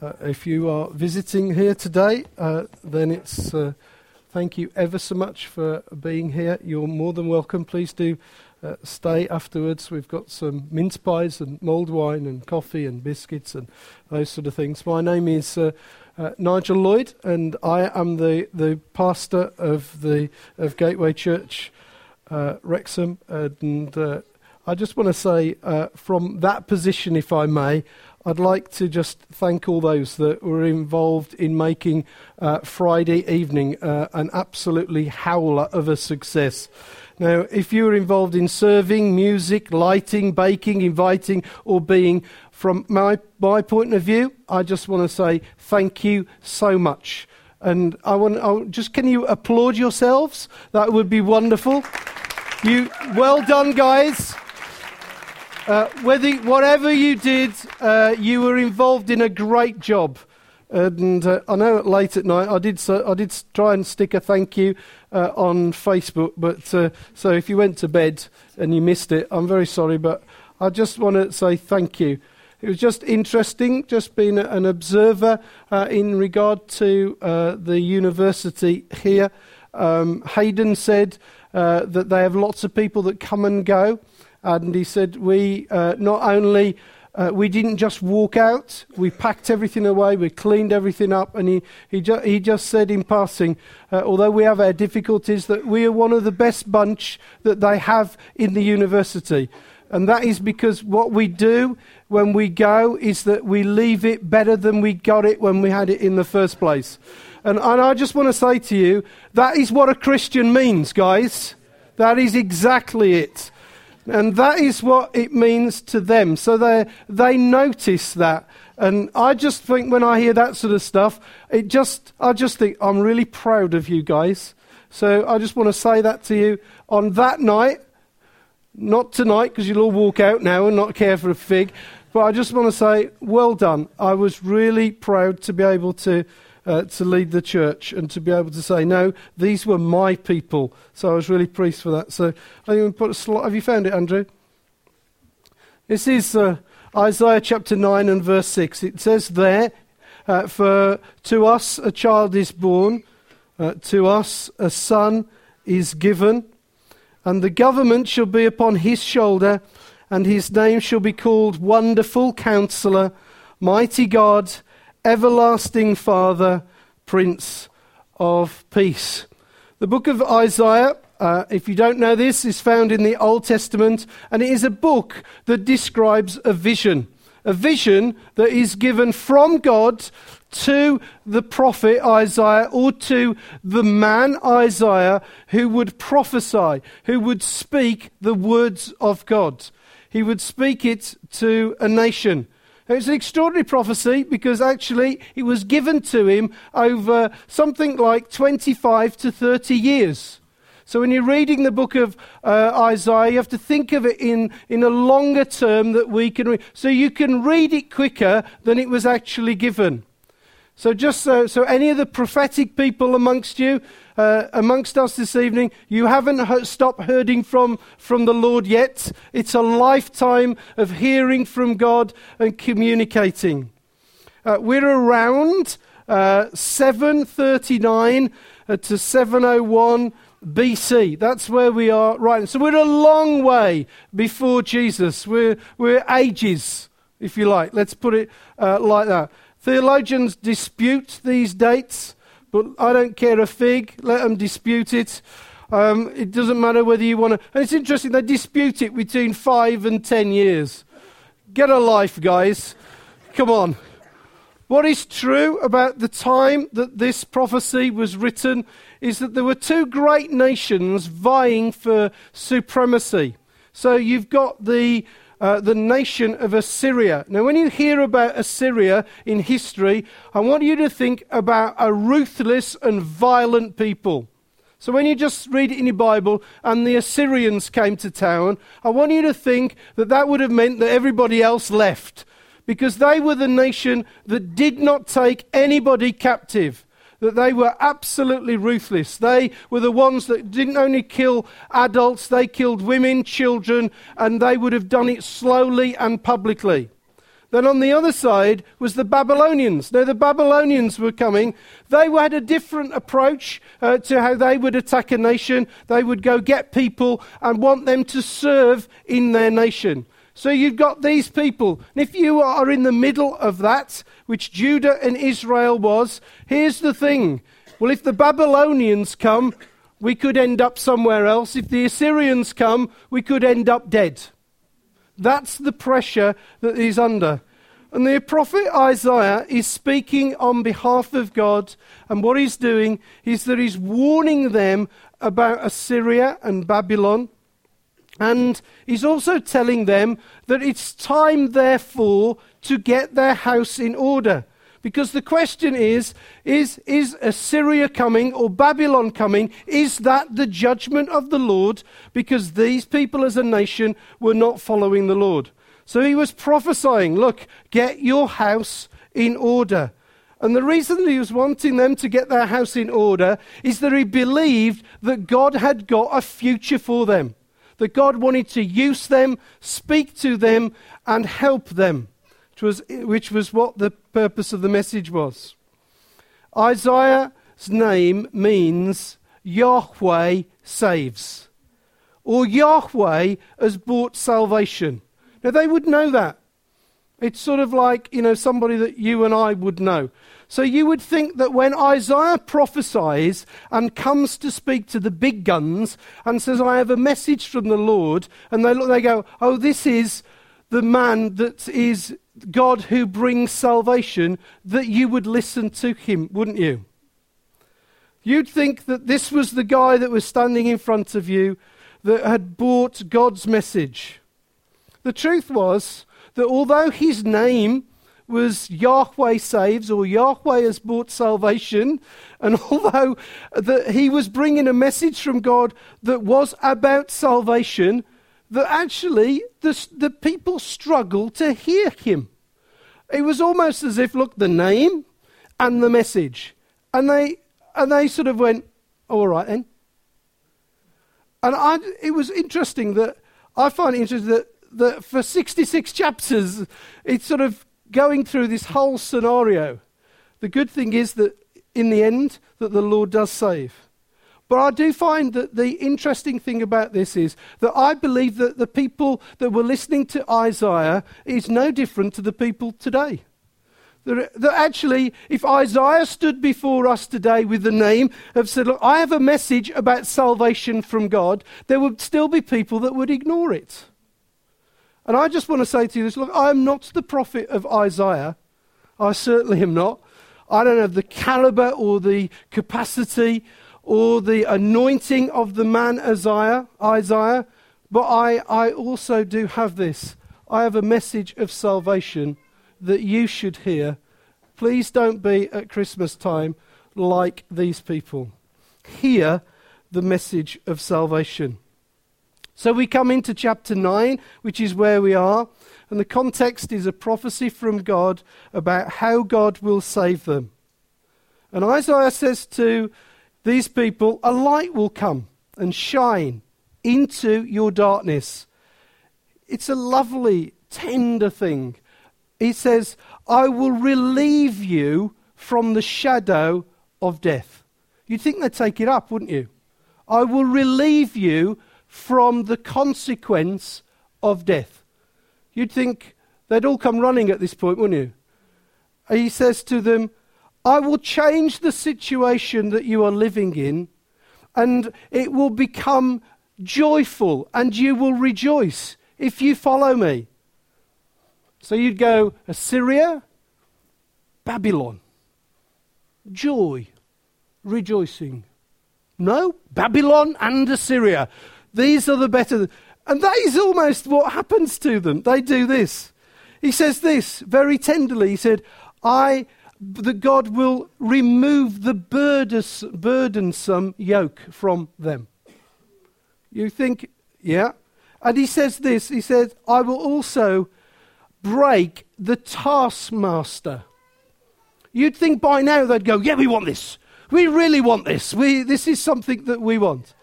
Uh, if you are visiting here today, uh, then it's uh, thank you ever so much for being here. You're more than welcome. Please do uh, stay afterwards. We've got some mince pies and mulled wine and coffee and biscuits and those sort of things. My name is uh, Nigel Lloyd, and I am the, the pastor of the of Gateway Church Wrexham. And I just want to say, from that position, if I may, I'd like to just thank all those that were involved in making uh, Friday evening uh, an absolutely howler of a success. Now, if you were involved in serving, music, lighting, baking, inviting, or being, from my, my point of view, I just want to say thank you so much. And I want I, just can you applaud yourselves? That would be wonderful. You well done, guys. Uh, whether, whatever you did, uh, you were involved in a great job. And uh, I know late at night I did I did try and stick a thank you uh, on Facebook, but uh, so if you went to bed and you missed it, I'm very sorry, but I just want to say thank you. It was just interesting, just being an observer uh, in regard to the university here. Um, Hayden said that they have lots of people that come and go. And he said, We uh, not only uh, we didn't just walk out, we packed everything away, we cleaned everything up. And he, he, ju- he just said in passing, uh, although we have our difficulties, that we are one of the best bunch that they have in the university. And that is because what we do when we go is that we leave it better than we got it when we had it in the first place. And, and I just want to say to you, that is what a Christian means, guys. That is exactly it. And that is what it means to them. So they, they notice that. And I just think when I hear that sort of stuff, it just, I just think, I'm really proud of you guys. So I just want to say that to you on that night. Not tonight, because you'll all walk out now and not care for a fig. But I just want to say, well done. I was really proud to be able to uh, to lead the church and to be able to say, no, these were my people. So I was really pleased for that. So I put a slide. Have you found it, Andrew? This is uh, Isaiah chapter 9 and verse 6. It says there, uh, For to us a child is born, uh, to us a son is given, and the government shall be upon his shoulder, and his name shall be called Wonderful Counselor, Mighty God Everlasting Father, Prince of Peace. The book of Isaiah, uh, if you don't know this, is found in the Old Testament, and it is a book that describes a vision. A vision that is given from God to the prophet Isaiah or to the man Isaiah who would prophesy, who would speak the words of God. He would speak it to a nation. It's an extraordinary prophecy because actually it was given to him over something like 25 to 30 years. So when you're reading the book of uh, Isaiah, you have to think of it in, in a longer term that we can read. So you can read it quicker than it was actually given. So just so, so any of the prophetic people amongst you, uh, amongst us this evening, you haven't stopped hearing from, from the Lord yet. It's a lifetime of hearing from God and communicating. Uh, we're around uh, 739 uh, to 701 BC. That's where we are right. So we're a long way before Jesus. We're, we're ages, if you like. Let's put it uh, like that. Theologians dispute these dates. But I don't care a fig. Let them dispute it. Um, it doesn't matter whether you want to. And it's interesting, they dispute it between five and ten years. Get a life, guys. Come on. What is true about the time that this prophecy was written is that there were two great nations vying for supremacy. So you've got the uh, the nation of Assyria. Now, when you hear about Assyria in history, I want you to think about a ruthless and violent people. So, when you just read it in your Bible and the Assyrians came to town, I want you to think that that would have meant that everybody else left because they were the nation that did not take anybody captive that they were absolutely ruthless. They were the ones that didn't only kill adults, they killed women, children, and they would have done it slowly and publicly. Then on the other side was the Babylonians. Now, the Babylonians were coming. They had a different approach uh, to how they would attack a nation. They would go get people and want them to serve in their nation. So you've got these people. And if you are in the middle of that, which Judah and Israel was, here's the thing. Well, if the Babylonians come, we could end up somewhere else. If the Assyrians come, we could end up dead. That's the pressure that he's under. And the prophet Isaiah is speaking on behalf of God, and what he's doing is that he's warning them about Assyria and Babylon. And he's also telling them that it's time, therefore, to get their house in order. Because the question is, is, is Assyria coming or Babylon coming? Is that the judgment of the Lord? Because these people as a nation were not following the Lord. So he was prophesying, look, get your house in order. And the reason he was wanting them to get their house in order is that he believed that God had got a future for them. That God wanted to use them, speak to them, and help them which was, which was what the purpose of the message was. Isaiah's name means Yahweh saves, or Yahweh has brought salvation. Now, they would know that. It's sort of like, you know, somebody that you and I would know. So you would think that when Isaiah prophesies and comes to speak to the big guns and says, I have a message from the Lord, and they, look, they go, oh, this is the man that is God who brings salvation, that you would listen to him, wouldn't you? You'd think that this was the guy that was standing in front of you that had brought God's message. The truth was that although his name was Yahweh saves or Yahweh has brought salvation, and although that he was bringing a message from God that was about salvation, that actually the, the people struggled to hear him. It was almost as if, look, the name and the message. And they, and they sort of went, oh, all right then. And I, it was interesting that, I find it interesting that, that for 66 chapters, it's sort of going through this whole scenario. The good thing is that in the end, that the Lord does save. But I do find that the interesting thing about this is that I believe that the people that were listening to Isaiah is no different to the people today. That, that actually, if Isaiah stood before us today with the name of said, Look, I have a message about salvation from God, there would still be people that would ignore it. And I just want to say to you this look, I am not the prophet of Isaiah. I certainly am not. I don't have the caliber or the capacity or the anointing of the man Isaiah, Isaiah, but I, I also do have this. I have a message of salvation that you should hear. Please don't be at Christmas time like these people. Hear the message of salvation. So we come into chapter 9, which is where we are, and the context is a prophecy from God about how God will save them. And Isaiah says to these people, a light will come and shine into your darkness. It's a lovely, tender thing. He says, I will relieve you from the shadow of death. You'd think they'd take it up, wouldn't you? I will relieve you from the consequence of death. You'd think they'd all come running at this point, wouldn't you? He says to them, I will change the situation that you are living in, and it will become joyful, and you will rejoice if you follow me. So you'd go Assyria, Babylon, joy, rejoicing. No, Babylon and Assyria. These are the better. And that is almost what happens to them. They do this. He says this very tenderly. He said, I that God will remove the burdensome yoke from them. You think, yeah? And he says this he says, I will also break the taskmaster. You'd think by now they'd go, yeah, we want this. We really want this. We, this is something that we want.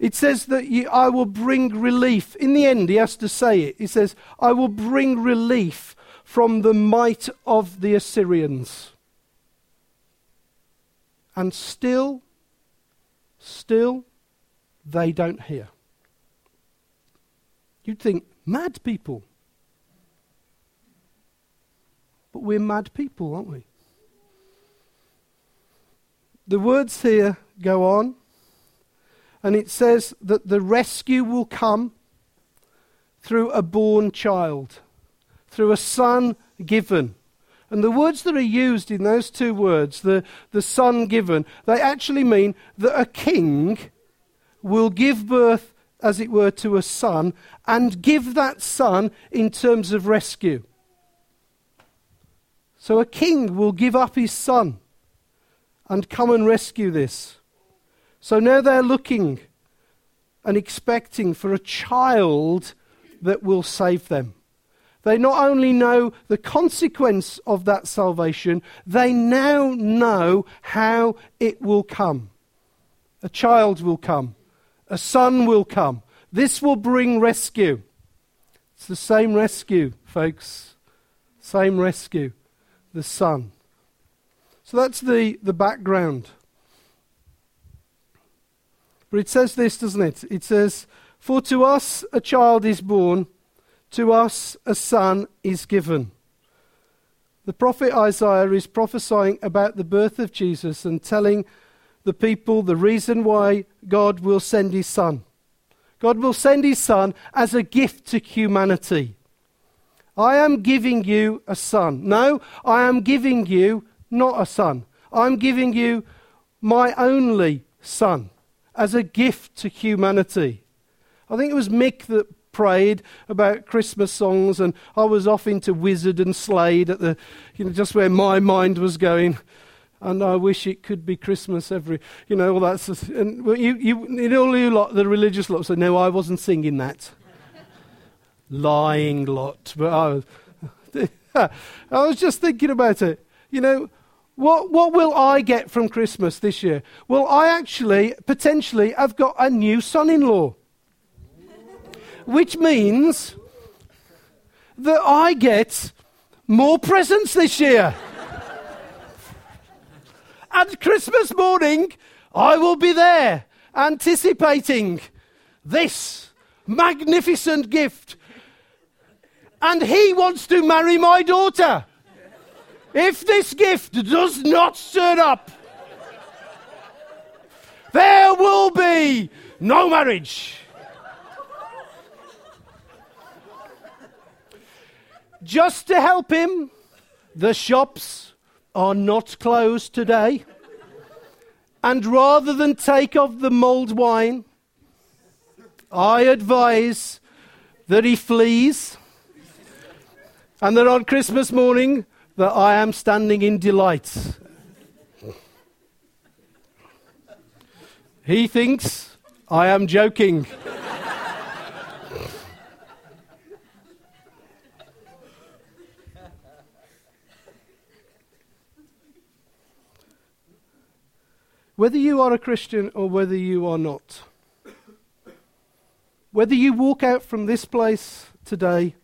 It says that you, I will bring relief. In the end, he has to say it. He says, I will bring relief from the might of the Assyrians. And still, still, they don't hear. You'd think, mad people. But we're mad people, aren't we? The words here go on, and it says that the rescue will come through a born child, through a son given. And the words that are used in those two words, the, the son given, they actually mean that a king will give birth, as it were, to a son and give that son in terms of rescue. So a king will give up his son and come and rescue this. So now they're looking and expecting for a child that will save them. They not only know the consequence of that salvation, they now know how it will come. A child will come, a son will come. This will bring rescue. It's the same rescue, folks. Same rescue the Son. So that's the, the background. But it says this, doesn't it? It says, For to us a child is born, to us a son is given. The prophet Isaiah is prophesying about the birth of Jesus and telling the people the reason why God will send his son. God will send his son as a gift to humanity. I am giving you a son. No, I am giving you not a son. I'm giving you my only son as a gift to humanity. I think it was Mick that prayed about Christmas songs, and I was off into Wizzard and Slade at the, you know, just where my mind was going. And I wish it could be Christmas every, you know, all that's, and you, you, you know, you lot, the religious lot say, no, I wasn't singing that lying lot. But I was, I was just thinking about it. You know, what, what will I get from Christmas this year? Well, I actually, potentially, have got a new son in law. Which means that I get more presents this year. and Christmas morning, I will be there anticipating this magnificent gift and he wants to marry my daughter. If this gift does not turn up, there will be no marriage. Just to help him, the shops are not closed today. And rather than take off the mulled wine, I advise that he flees and that on Christmas morning that I am standing in delight. He thinks I am joking. whether you are a Christian or whether you are not, whether you walk out from this place today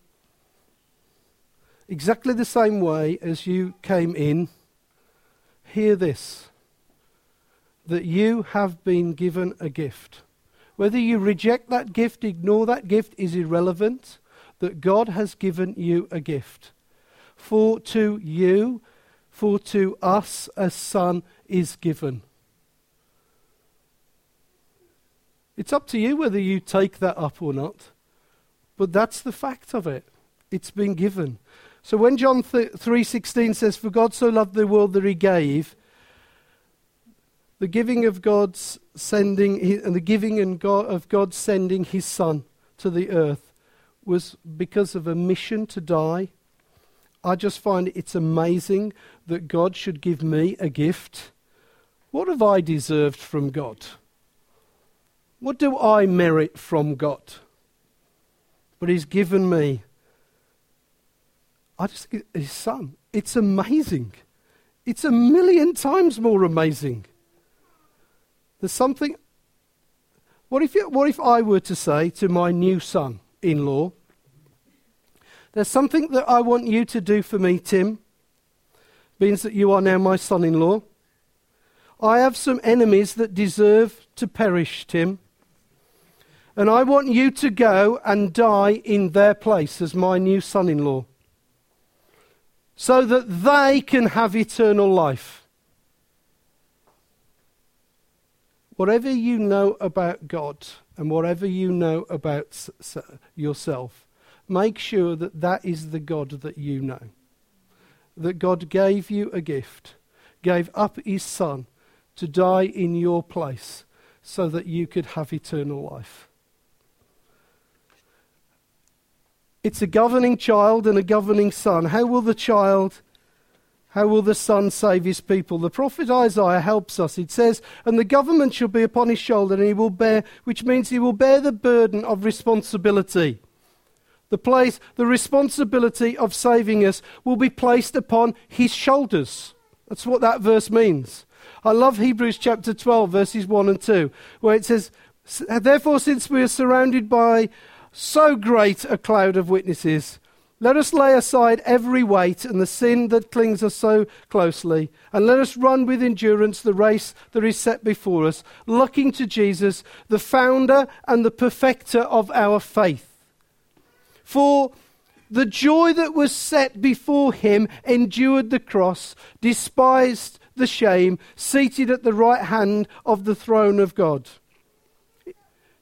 exactly the same way as you came in, hear this that you have been given a gift. Whether you reject that gift, ignore that gift, is irrelevant. That God has given you a gift. For to you, for to us, a son is given. It's up to you whether you take that up or not. But that's the fact of it. It's been given. So when John 3:16 says for God so loved the world that he gave the giving of God's sending and the giving and God, of God sending his son to the earth was because of a mission to die. I just find it's amazing that God should give me a gift. What have I deserved from God? What do I merit from God? But He's given me I just his son. It's amazing. It's a million times more amazing. There's something. What if, you, what if I were to say to my new son in law, There's something that I want you to do for me, Tim, means that you are now my son in law. I have some enemies that deserve to perish, Tim. And I want you to go and die in their place as my new son in law so that they can have eternal life. Whatever you know about God and whatever you know about yourself, make sure that that is the God that you know. That God gave you a gift, gave up his son to die in your place so that you could have eternal life. It's a governing child and a governing son. How will the child, how will the son save his people? The prophet Isaiah helps us. It says, And the government shall be upon his shoulder, and he will bear, which means he will bear the burden of responsibility. The place, the responsibility of saving us will be placed upon his shoulders. That's what that verse means. I love Hebrews chapter 12, verses 1 and 2, where it says, Therefore, since we are surrounded by so great a cloud of witnesses. Let us lay aside every weight and the sin that clings us so closely, and let us run with endurance the race that is set before us, looking to Jesus, the founder and the perfecter of our faith. For the joy that was set before him endured the cross, despised the shame, seated at the right hand of the throne of God.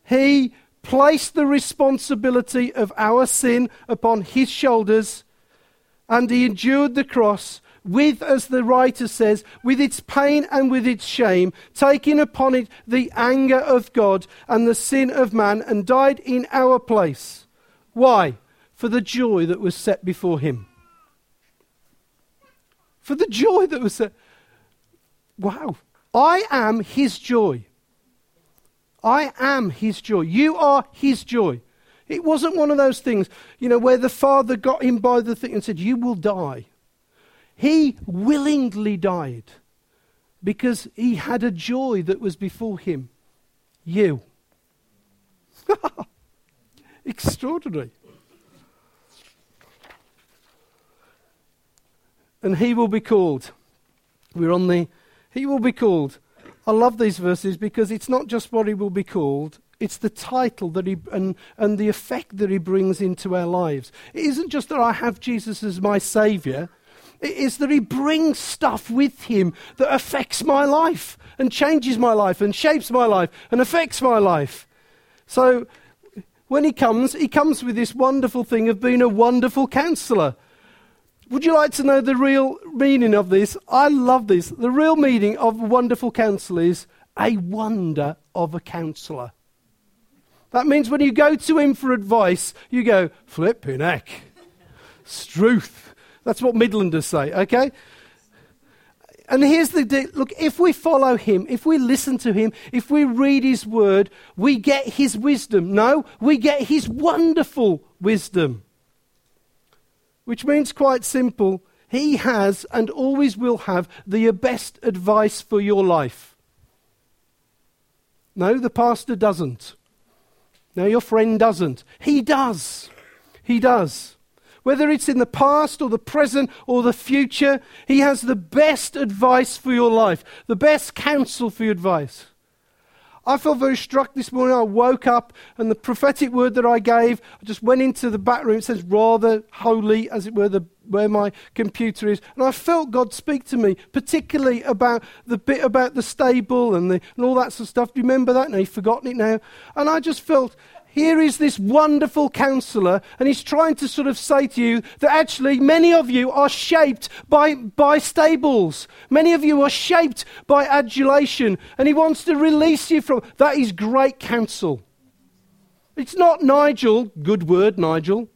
He placed the responsibility of our sin upon his shoulders, and he endured the cross with, as the writer says, with its pain and with its shame, taking upon it the anger of God and the sin of man, and died in our place. Why? For the joy that was set before him. For the joy that was set. Wow. I am his joy. I am his joy. You are his joy. It wasn't one of those things, you know, where the father got him by the thing and said, You will die. He willingly died because he had a joy that was before him. You. Extraordinary. And he will be called. We're on the. He will be called I love these verses because it's not just what he will be called, it's the title that he and, and the effect that he brings into our lives. It isn't just that I have Jesus as my Saviour, it is that he brings stuff with him that affects my life and changes my life and shapes my life and affects my life. So when he comes, he comes with this wonderful thing of being a wonderful counselor. Would you like to know the real meaning of this? I love this. The real meaning of wonderful counsel is a wonder of a counselor. That means when you go to him for advice, you go, flipping heck. Struth. That's what Midlanders say, okay? And here's the deal. Look, if we follow him, if we listen to him, if we read his word, we get his wisdom. No, we get his wonderful wisdom which means quite simple He has and always will have the best advice for your life. No, the pastor doesn't. No, your friend doesn't. He does. He does. Whether it's in the past or the present or the future, he has the best advice for your life, the best counsel for your advice. I felt very struck this morning. I woke up and the prophetic word that I gave, I just went into the back room. It says rather holy, as it were, the, where my computer is. And I felt God speak to me, particularly about the bit about the stable and, the, and all that sort of stuff. Do you remember that? No, you've forgotten it now. And I just felt here is this wonderful counselor, and he's trying to sort of say to you that actually many of you are shaped by, by stables. Many of you are shaped by adulation, and he wants to release you from that is great counsel. It's not Nigel, good word, Nigel.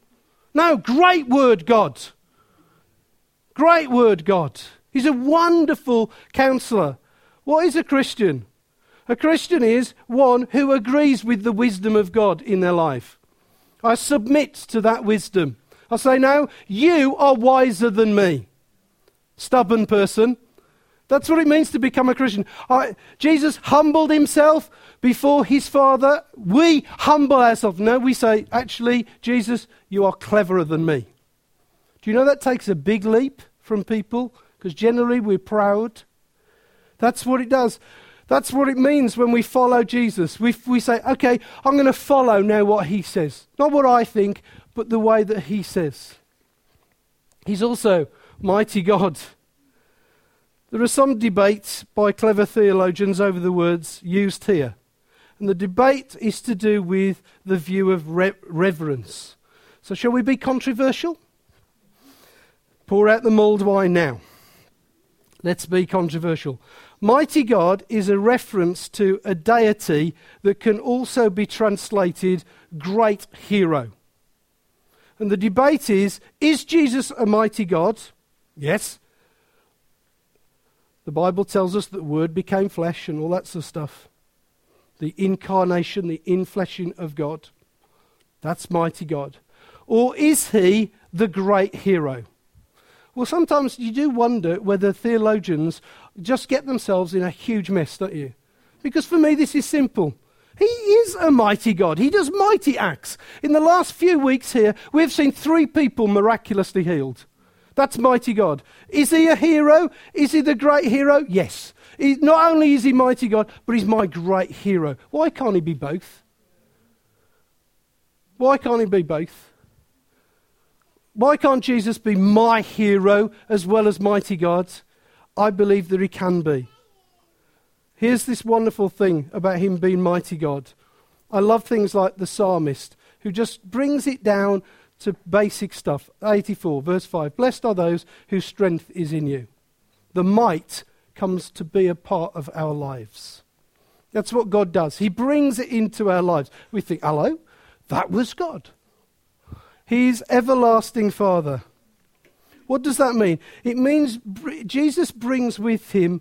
No, great word, God. Great word, God. He's a wonderful counselor. What is a Christian? A Christian is one who agrees with the wisdom of God in their life. I submit to that wisdom. I say, no, you are wiser than me. Stubborn person. That's what it means to become a Christian. I, Jesus humbled himself before his Father. We humble ourselves. No, we say, actually, Jesus, you are cleverer than me. Do you know that takes a big leap from people? Because generally we're proud. That's what it does. That's what it means when we follow Jesus. We, we say, okay, I'm going to follow now what he says. Not what I think, but the way that he says. He's also mighty God. There are some debates by clever theologians over the words used here. And the debate is to do with the view of re- reverence. So, shall we be controversial? Pour out the mulled wine now. Let's be controversial. Mighty God is a reference to a deity that can also be translated great hero. And the debate is is Jesus a mighty God? Yes. The Bible tells us that Word became flesh and all that sort of stuff. The incarnation, the infleshing of God. That's mighty God. Or is he the great hero? Well, sometimes you do wonder whether theologians just get themselves in a huge mess, don't you? Because for me, this is simple. He is a mighty God. He does mighty acts. In the last few weeks here, we've seen three people miraculously healed. That's mighty God. Is he a hero? Is he the great hero? Yes. He, not only is he mighty God, but he's my great hero. Why can't he be both? Why can't he be both? Why can't Jesus be my hero as well as mighty God? I believe that he can be. Here's this wonderful thing about him being mighty God. I love things like the psalmist, who just brings it down to basic stuff. 84, verse 5 Blessed are those whose strength is in you. The might comes to be a part of our lives. That's what God does. He brings it into our lives. We think, hello, that was God. He's everlasting Father. What does that mean? It means Jesus brings with him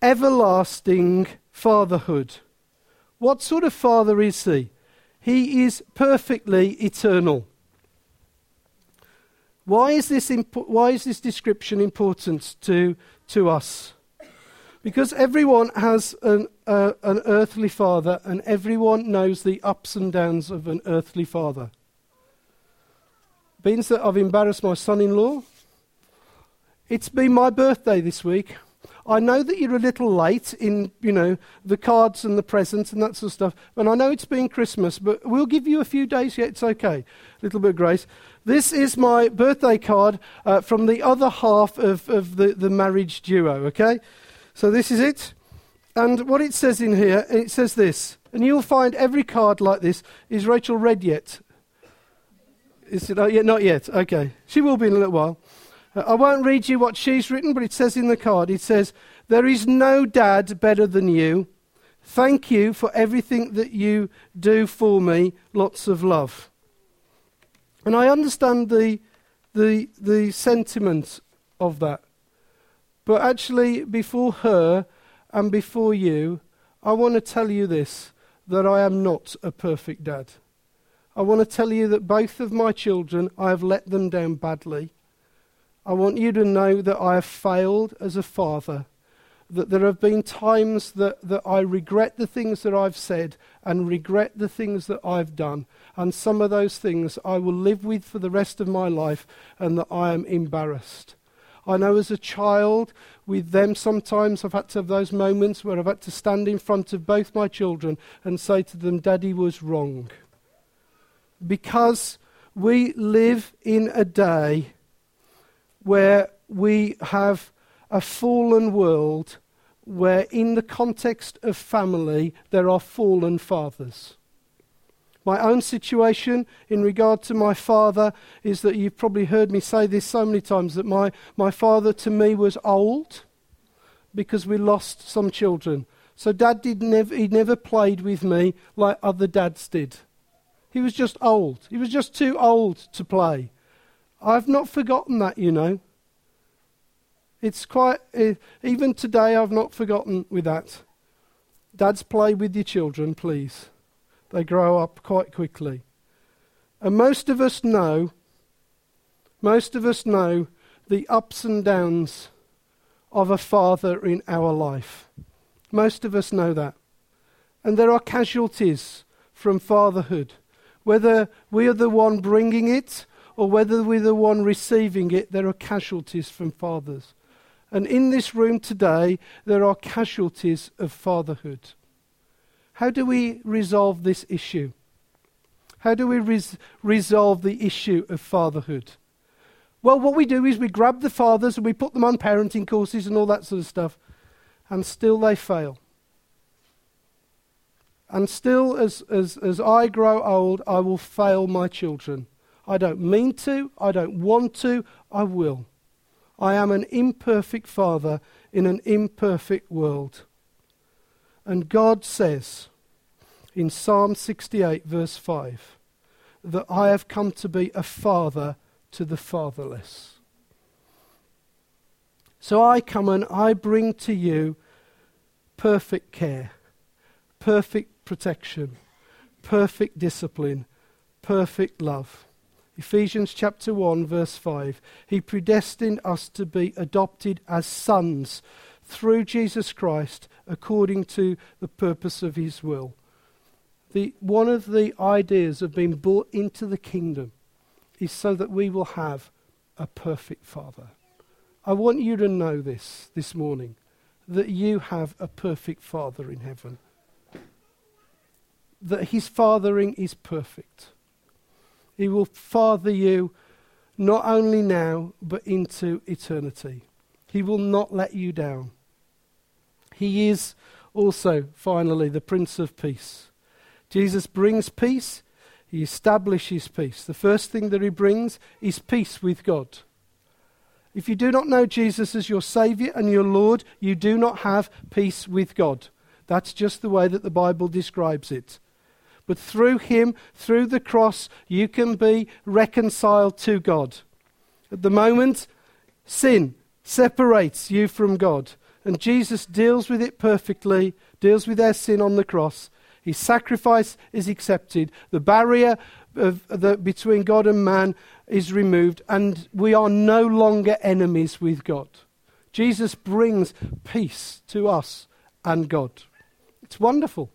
everlasting fatherhood. What sort of father is he? He is perfectly eternal. Why is this, impo- why is this description important to, to us? Because everyone has an, uh, an earthly father, and everyone knows the ups and downs of an earthly father. Means that I've embarrassed my son in law, it's been my birthday this week. I know that you're a little late in, you know, the cards and the presents and that sort of stuff. And I know it's been Christmas, but we'll give you a few days yet. It's okay. A little bit of grace. This is my birthday card uh, from the other half of, of the, the marriage duo, okay? So this is it. And what it says in here, it says this. And you'll find every card like this. Is Rachel read yet? Is it, uh, yet? Not yet. Okay. She will be in a little while. I won't read you what she's written, but it says in the card, it says, There is no dad better than you. Thank you for everything that you do for me. Lots of love. And I understand the, the, the sentiment of that. But actually, before her and before you, I want to tell you this that I am not a perfect dad. I want to tell you that both of my children, I have let them down badly. I want you to know that I have failed as a father, that there have been times that, that I regret the things that I've said and regret the things that I've done. And some of those things I will live with for the rest of my life and that I am embarrassed. I know as a child, with them, sometimes I've had to have those moments where I've had to stand in front of both my children and say to them, Daddy was wrong. Because we live in a day where we have a fallen world where, in the context of family, there are fallen fathers. My own situation in regard to my father is that you've probably heard me say this so many times that my, my father to me was old because we lost some children. So dad did never, he never played with me like other dads did. He was just old. He was just too old to play. I've not forgotten that, you know. It's quite, uh, even today, I've not forgotten with that. Dads, play with your children, please. They grow up quite quickly. And most of us know, most of us know the ups and downs of a father in our life. Most of us know that. And there are casualties from fatherhood, whether we are the one bringing it or whether we're the one receiving it, there are casualties from fathers. And in this room today, there are casualties of fatherhood. How do we resolve this issue? How do we res- resolve the issue of fatherhood? Well, what we do is we grab the fathers and we put them on parenting courses and all that sort of stuff, and still they fail. And still, as, as, as I grow old, I will fail my children. I don't mean to, I don't want to, I will. I am an imperfect father in an imperfect world. And God says in Psalm 68, verse 5, that I have come to be a father to the fatherless. So I come and I bring to you perfect care, perfect protection, perfect discipline, perfect love. Ephesians chapter 1, verse 5. He predestined us to be adopted as sons through Jesus Christ according to the purpose of his will. The, one of the ideas of being brought into the kingdom is so that we will have a perfect Father. I want you to know this this morning that you have a perfect Father in heaven. That his fathering is perfect. He will father you not only now, but into eternity. He will not let you down. He is also, finally, the Prince of Peace. Jesus brings peace, he establishes peace. The first thing that he brings is peace with God. If you do not know Jesus as your Saviour and your Lord, you do not have peace with God. That's just the way that the Bible describes it. But through him, through the cross, you can be reconciled to God. At the moment, sin separates you from God. And Jesus deals with it perfectly, deals with our sin on the cross. His sacrifice is accepted. The barrier the, between God and man is removed, and we are no longer enemies with God. Jesus brings peace to us and God. It's wonderful.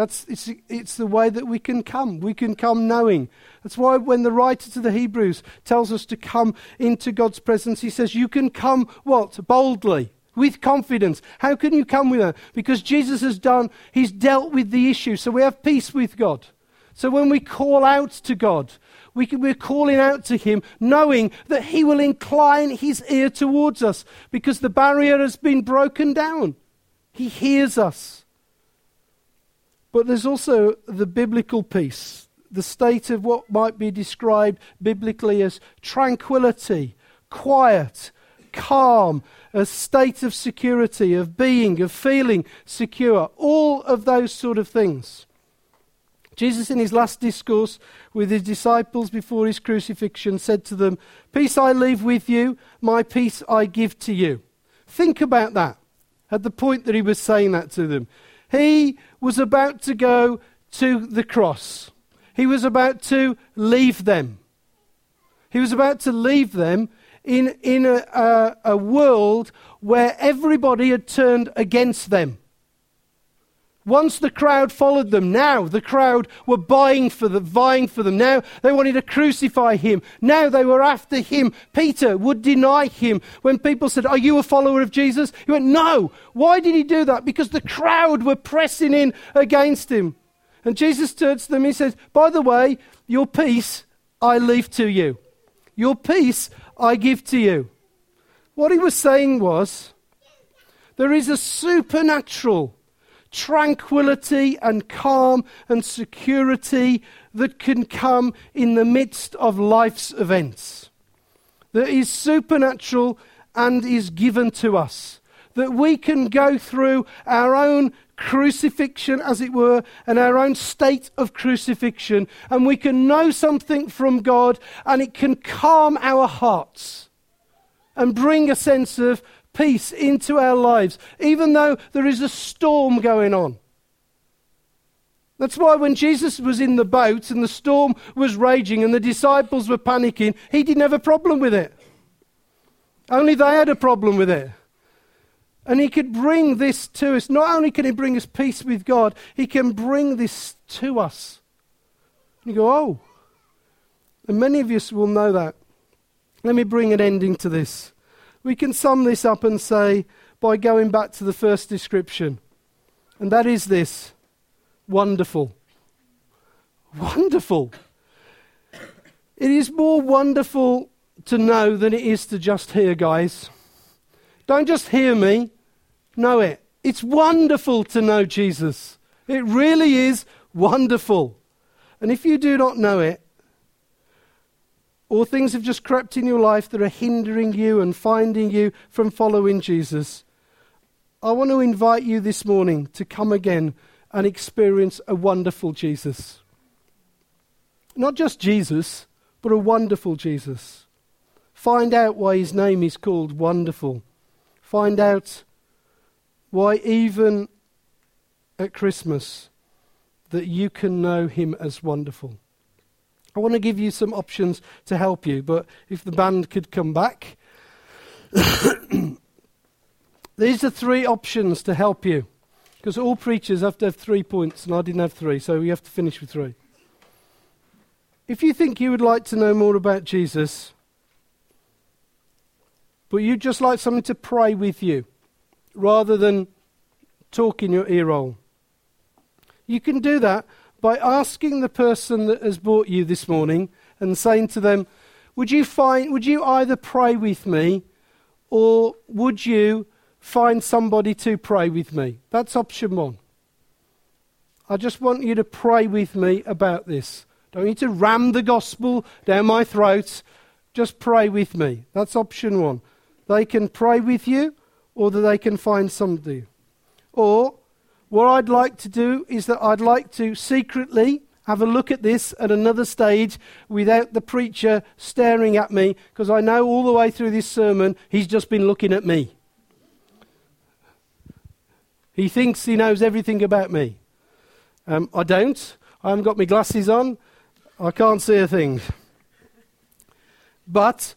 That's, it's, it's the way that we can come. We can come knowing. That's why when the writer to the Hebrews tells us to come into God's presence, he says, You can come what? Boldly, with confidence. How can you come with that? Because Jesus has done, he's dealt with the issue. So we have peace with God. So when we call out to God, we can, we're calling out to Him, knowing that He will incline His ear towards us because the barrier has been broken down. He hears us. But there's also the biblical peace, the state of what might be described biblically as tranquility, quiet, calm, a state of security, of being, of feeling secure, all of those sort of things. Jesus, in his last discourse with his disciples before his crucifixion, said to them, Peace I leave with you, my peace I give to you. Think about that at the point that he was saying that to them. He was about to go to the cross. He was about to leave them. He was about to leave them in, in a, a, a world where everybody had turned against them. Once the crowd followed them, now the crowd were buying for them, vying for them. Now they wanted to crucify him. Now they were after him. Peter would deny him. When people said, Are you a follower of Jesus? He went, No. Why did he do that? Because the crowd were pressing in against him. And Jesus turns to them, he says, By the way, your peace I leave to you. Your peace I give to you. What he was saying was, there is a supernatural tranquility and calm and security that can come in the midst of life's events. That is supernatural and is given to us. That we can go through our own crucifixion, as it were, and our own state of crucifixion, and we can know something from God, and it can calm our hearts and bring a sense of peace into our lives, even though there is a storm going on. That's why when Jesus was in the boat and the storm was raging and the disciples were panicking, he didn't have a problem with it. Only they had a problem with it. And he could bring this to us. Not only can he bring us peace with God, he can bring this to us. And you go, oh. And many of us will know that. Let me bring an ending to this. We can sum this up and say, by going back to the first description, and that is this wonderful. Wonderful. It is more wonderful to know than it is to just hear, guys. Don't just hear me, know it. It's wonderful to know Jesus. It really is wonderful. And if you do not know it, or things have just crept in your life that are hindering you and finding you from following Jesus, I want to invite you this morning to come again and experience a wonderful Jesus. Not just Jesus, but a wonderful Jesus. Find out why his name is called Wonderful. Find out why, even at Christmas, that you can know him as wonderful. I want to give you some options to help you, but if the band could come back. These are three options to help you. Because all preachers have to have three points, and I didn't have three, so we have to finish with three. If you think you would like to know more about Jesus, but you'd just like something to pray with you rather than talk in your ear roll, you can do that by asking the person that has brought you this morning and saying to them, Would you, find, would you either pray with me or would you find somebody to pray with me. That's option one. I just want you to pray with me about this. Don't need to ram the gospel down my throat. Just pray with me. That's option one. They can pray with you, or that they can find somebody. Or, what I'd like to do is that I'd like to secretly have a look at this at another stage without the preacher staring at me, because I know all the way through this sermon he's just been looking at me. He thinks he knows everything about me. Um, I don't. I haven't got my glasses on. I can't see a thing. But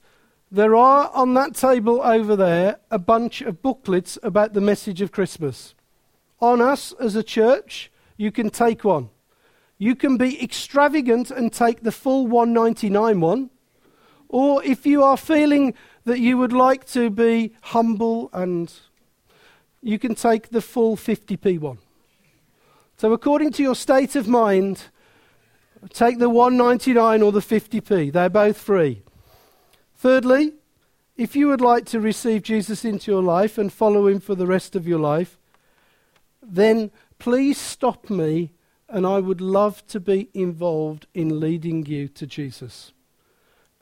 there are on that table over there a bunch of booklets about the message of Christmas. On us as a church, you can take one. You can be extravagant and take the full 199 one. Or if you are feeling that you would like to be humble and you can take the full 50p one. So, according to your state of mind, take the 199 or the 50p. They're both free. Thirdly, if you would like to receive Jesus into your life and follow him for the rest of your life, then please stop me and I would love to be involved in leading you to Jesus.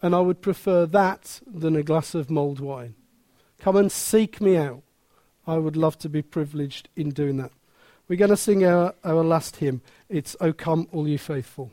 And I would prefer that than a glass of mulled wine. Come and seek me out. I would love to be privileged in doing that. We're going to sing our, our last hymn. It's O Come, All You Faithful.